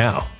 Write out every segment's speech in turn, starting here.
now.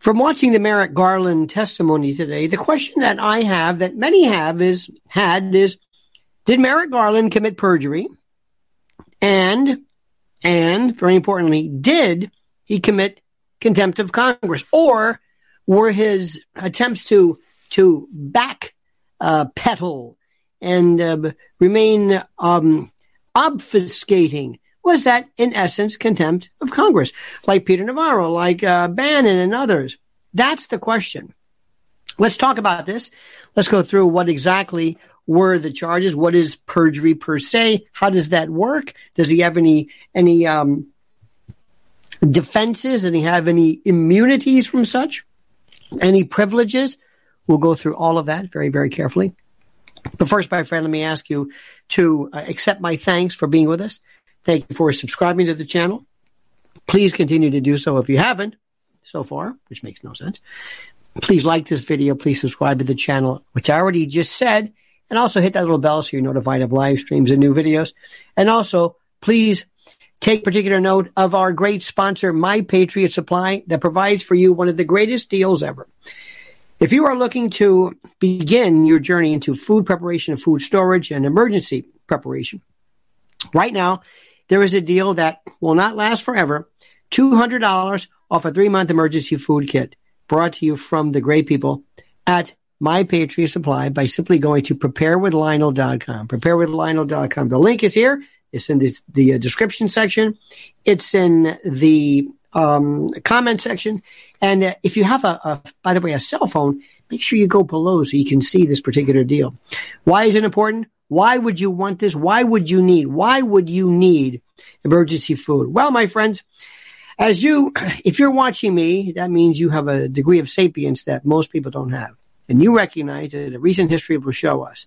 From watching the Merrick Garland testimony today, the question that I have, that many have, is had is, did Merrick Garland commit perjury? And, and very importantly, did he commit contempt of Congress, or were his attempts to to back uh, pedal and uh, remain um, obfuscating was that, in essence, contempt of Congress, like Peter Navarro, like uh, Bannon, and others? That's the question. Let's talk about this. Let's go through what exactly were the charges. What is perjury per se? How does that work? Does he have any any um, defenses? And he have any immunities from such? Any privileges? We'll go through all of that very, very carefully. But first, my friend, let me ask you to uh, accept my thanks for being with us. Thank you for subscribing to the channel. Please continue to do so if you haven't so far, which makes no sense. Please like this video. Please subscribe to the channel, which I already just said, and also hit that little bell so you're notified of live streams and new videos. And also, please take particular note of our great sponsor, My Patriot Supply, that provides for you one of the greatest deals ever. If you are looking to begin your journey into food preparation and food storage and emergency preparation, right now, there is a deal that will not last forever. $200 off a three month emergency food kit brought to you from the great people at My Patriot Supply by simply going to preparewithlionel.com. Preparewithlionel.com. The link is here. It's in the, the uh, description section. It's in the um, comment section. And uh, if you have a, a, by the way, a cell phone, make sure you go below so you can see this particular deal. Why is it important? Why would you want this? Why would you need? Why would you need emergency food? Well, my friends, as you, if you're watching me, that means you have a degree of sapience that most people don't have. And you recognize that a recent history will show us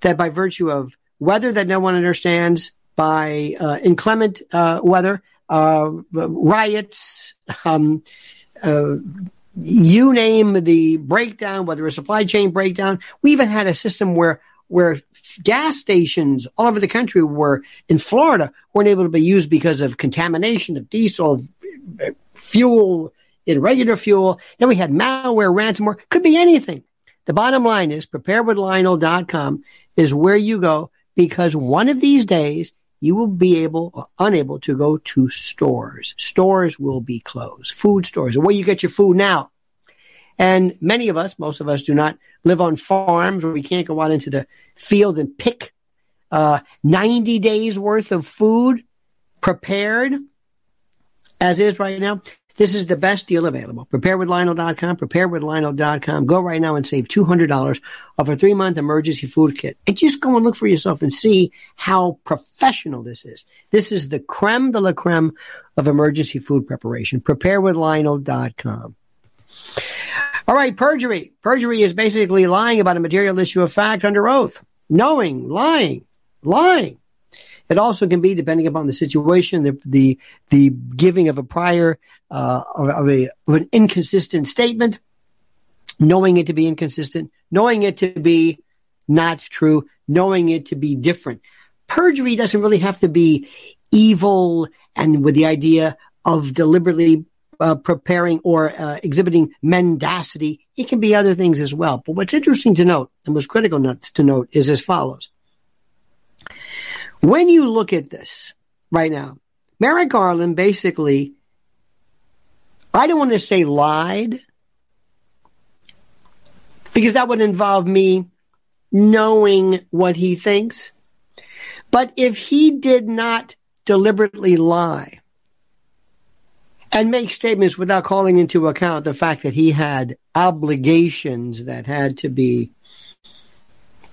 that by virtue of weather that no one understands, by uh, inclement uh, weather, uh, riots, um, uh, you name the breakdown, whether a supply chain breakdown. We even had a system where where gas stations all over the country were in Florida weren't able to be used because of contamination of diesel, fuel, in regular fuel. Then we had malware, ransomware, could be anything. The bottom line is preparewithlionel.com is where you go because one of these days you will be able or unable to go to stores. Stores will be closed. Food stores, where you get your food now. And many of us, most of us, do not live on farms where we can't go out into the field and pick uh, 90 days worth of food prepared as is right now. This is the best deal available. Preparewithlionel.com, preparewithlionel.com. Go right now and save $200 off a three month emergency food kit. And just go and look for yourself and see how professional this is. This is the creme de la creme of emergency food preparation. Preparewithlionel.com. All right, perjury. Perjury is basically lying about a material issue of fact under oath. Knowing, lying, lying. It also can be, depending upon the situation, the the, the giving of a prior uh, of, a, of an inconsistent statement, knowing it to be inconsistent, knowing it to be not true, knowing it to be different. Perjury doesn't really have to be evil and with the idea of deliberately uh, preparing or uh, exhibiting mendacity. It can be other things as well. But what's interesting to note and what's critical to note is as follows. When you look at this right now, Merrick Garland basically, I don't want to say lied, because that would involve me knowing what he thinks. But if he did not deliberately lie and make statements without calling into account the fact that he had obligations that had to be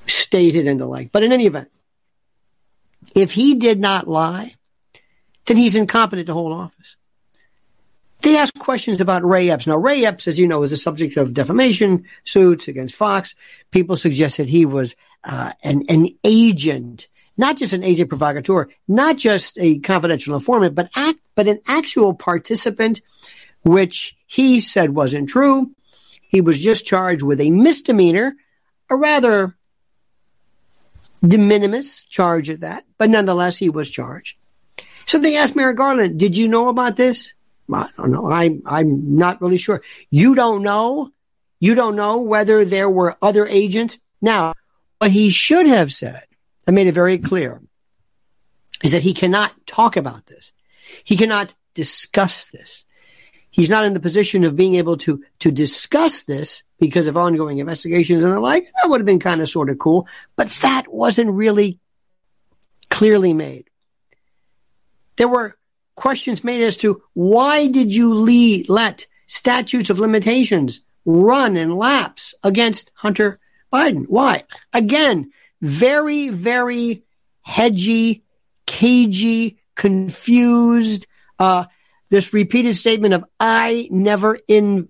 stated and the like. But in any event, if he did not lie, then he's incompetent to hold office. They ask questions about Ray Epps. Now, Ray Epps, as you know, is a subject of defamation suits against Fox. People suggest that he was uh, an, an agent, not just an agent provocateur, not just a confidential informant, but act, but an actual participant, which he said wasn't true. He was just charged with a misdemeanor, a rather de minimis charge at that, but nonetheless, he was charged. So they asked Merrick Garland, did you know about this? I don't know. I'm, I'm not really sure. You don't know? You don't know whether there were other agents? Now, what he should have said, I made it very clear, is that he cannot talk about this. He cannot discuss this. He's not in the position of being able to, to discuss this because of ongoing investigations and the like. That would have been kind of sort of cool, but that wasn't really clearly made. There were questions made as to why did you lead, let statutes of limitations run and lapse against Hunter Biden? Why? Again, very, very hedgy, cagey, confused, uh, this repeated statement of I never in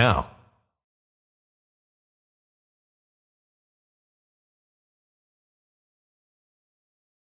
now.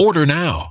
Order now.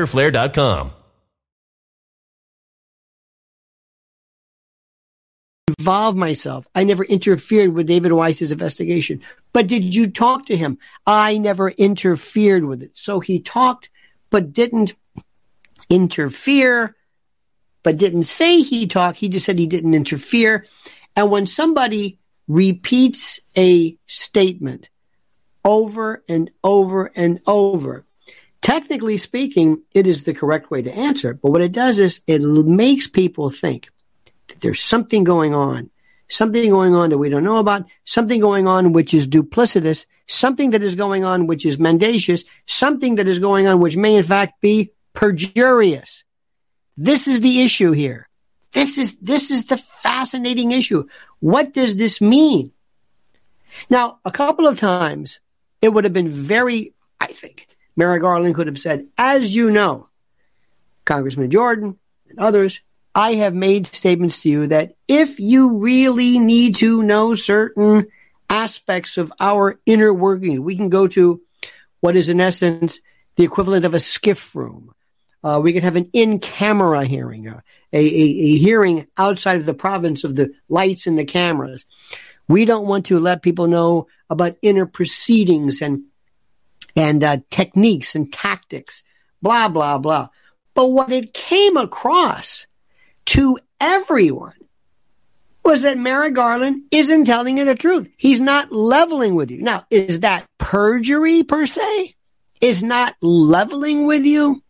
fighterflare.com. Involve myself. I never interfered with David Weiss's investigation. But did you talk to him? I never interfered with it. So he talked, but didn't interfere, but didn't say he talked. He just said he didn't interfere. And when somebody repeats a statement over and over and over, Technically speaking, it is the correct way to answer. it. But what it does is it makes people think that there's something going on, something going on that we don't know about, something going on which is duplicitous, something that is going on which is mendacious, something that is going on which may in fact be perjurious. This is the issue here. This is, this is the fascinating issue. What does this mean? Now, a couple of times it would have been very, I think, Merrick Garland could have said, as you know, Congressman Jordan and others, I have made statements to you that if you really need to know certain aspects of our inner working, we can go to what is in essence the equivalent of a SCIF room. Uh, we can have an in-camera hearing, uh, a, a, a hearing outside of the province of the lights and the cameras. We don't want to let people know about inner proceedings and and uh, techniques and tactics, blah, blah, blah. But what it came across to everyone was that Merrick Garland isn't telling you the truth. He's not leveling with you. Now, is that perjury per se? Is not leveling with you?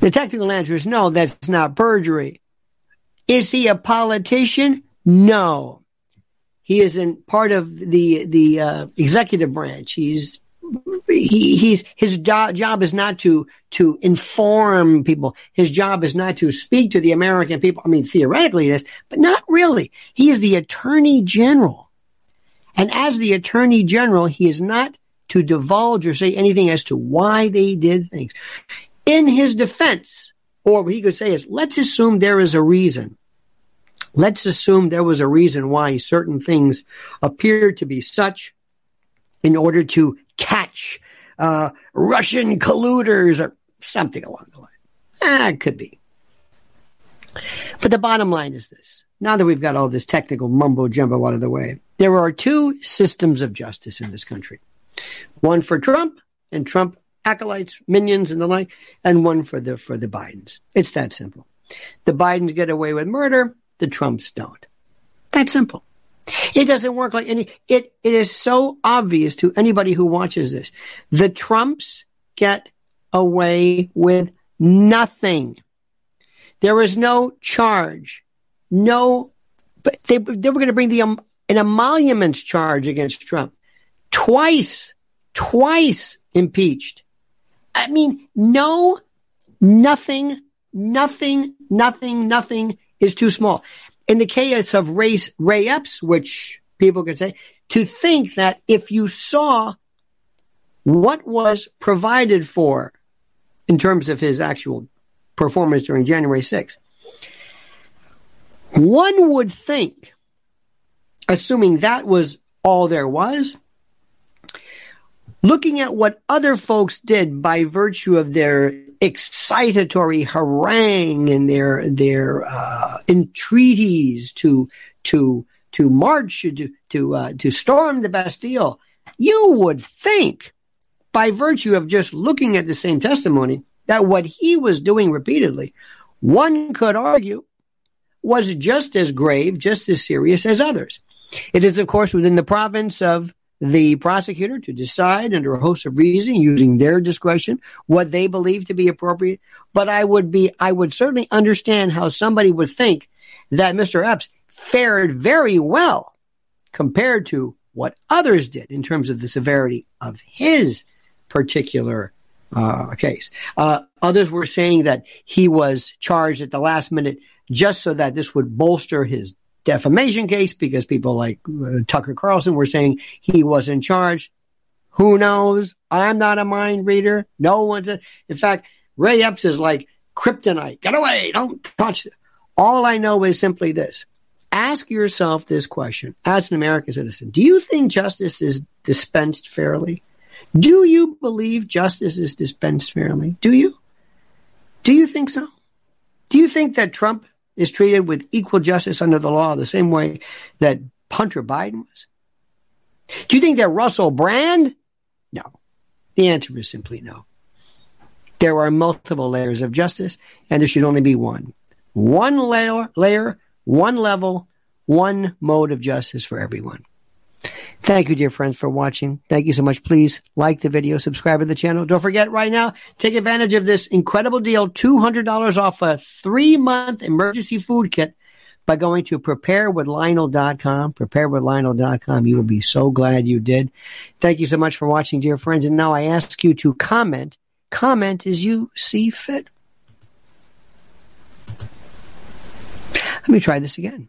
The technical answer is no, that's not perjury. Is he a politician? No, he isn't part of the the uh, executive branch. He's he, he's his do- job is not to to inform people. His job is not to speak to the American people. I mean, theoretically, this, but not really. He is the attorney general, and as the attorney general, he is not to divulge or say anything as to why they did things. In his defense, or what he could say is, let's assume there is a reason. Let's assume there was a reason why certain things appeared to be such in order to catch uh, Russian colluders or something along the line. Ah, it could be. But the bottom line is this. Now that we've got all this technical mumbo jumbo out of the way, there are two systems of justice in this country. One for Trump and Trump acolytes, minions and the like, and one for the for the Bidens. It's that simple. The Bidens get away with murder, the Trumps don't. That simple. It doesn't work like any, it, it is so obvious to anybody who watches this. The Trumps get away with nothing. There is no charge, no, but they, they were going to bring the, um, an emoluments charge against Trump. Twice, twice impeached. I mean, no, nothing, nothing, nothing, nothing is too small. In the case of race Ray Epps, which people could say, to think that if you saw what was provided for in terms of his actual performance during January 6th, one would think, assuming that was all there was, looking at what other folks did by virtue of their excitatory harangue and their their uh, entreaties to to to march to to uh, to storm the Bastille, you would think, by virtue of just looking at the same testimony, that what he was doing repeatedly, one could argue, was just as grave, just as serious as others. It is, of course, within the province of the prosecutor to decide under a host of reasoning using their discretion what they believe to be appropriate. But I would be, I would certainly understand how somebody would think that Mr. Epps fared very well compared to what others did in terms of the severity of his particular uh, case. Uh, others were saying that he was charged at the last minute just so that this would bolster his defamation case because people like uh, Tucker Carlson were saying he was in charge. Who knows? I'm not a mind reader. No one's. A, in fact, Ray Epps is like kryptonite. Get away! Don't touch it. All I know is simply this: ask yourself this question as an American citizen: Do you think justice is dispensed fairly? Do you believe justice is dispensed fairly? Do you? Do you think so? Do you think that Trump is treated with equal justice under the law the same way that Hunter Biden was? Do you think that Russell Brand? No. The answer is simply no. There are multiple layers of justice, and there should only be one. One layer, layer, one level, one mode of justice for everyone. Thank you, dear friends, for watching. Thank you so much. Please like the video, subscribe to the channel. Don't forget right now, take advantage of this incredible deal, $200 off a three month emergency food kit by going to preparewithlionel.com, preparewithlionel.com. You will be so glad you did. Thank you so much for watching, dear friends. And now I ask you to comment, comment as you see fit. Let me try this again.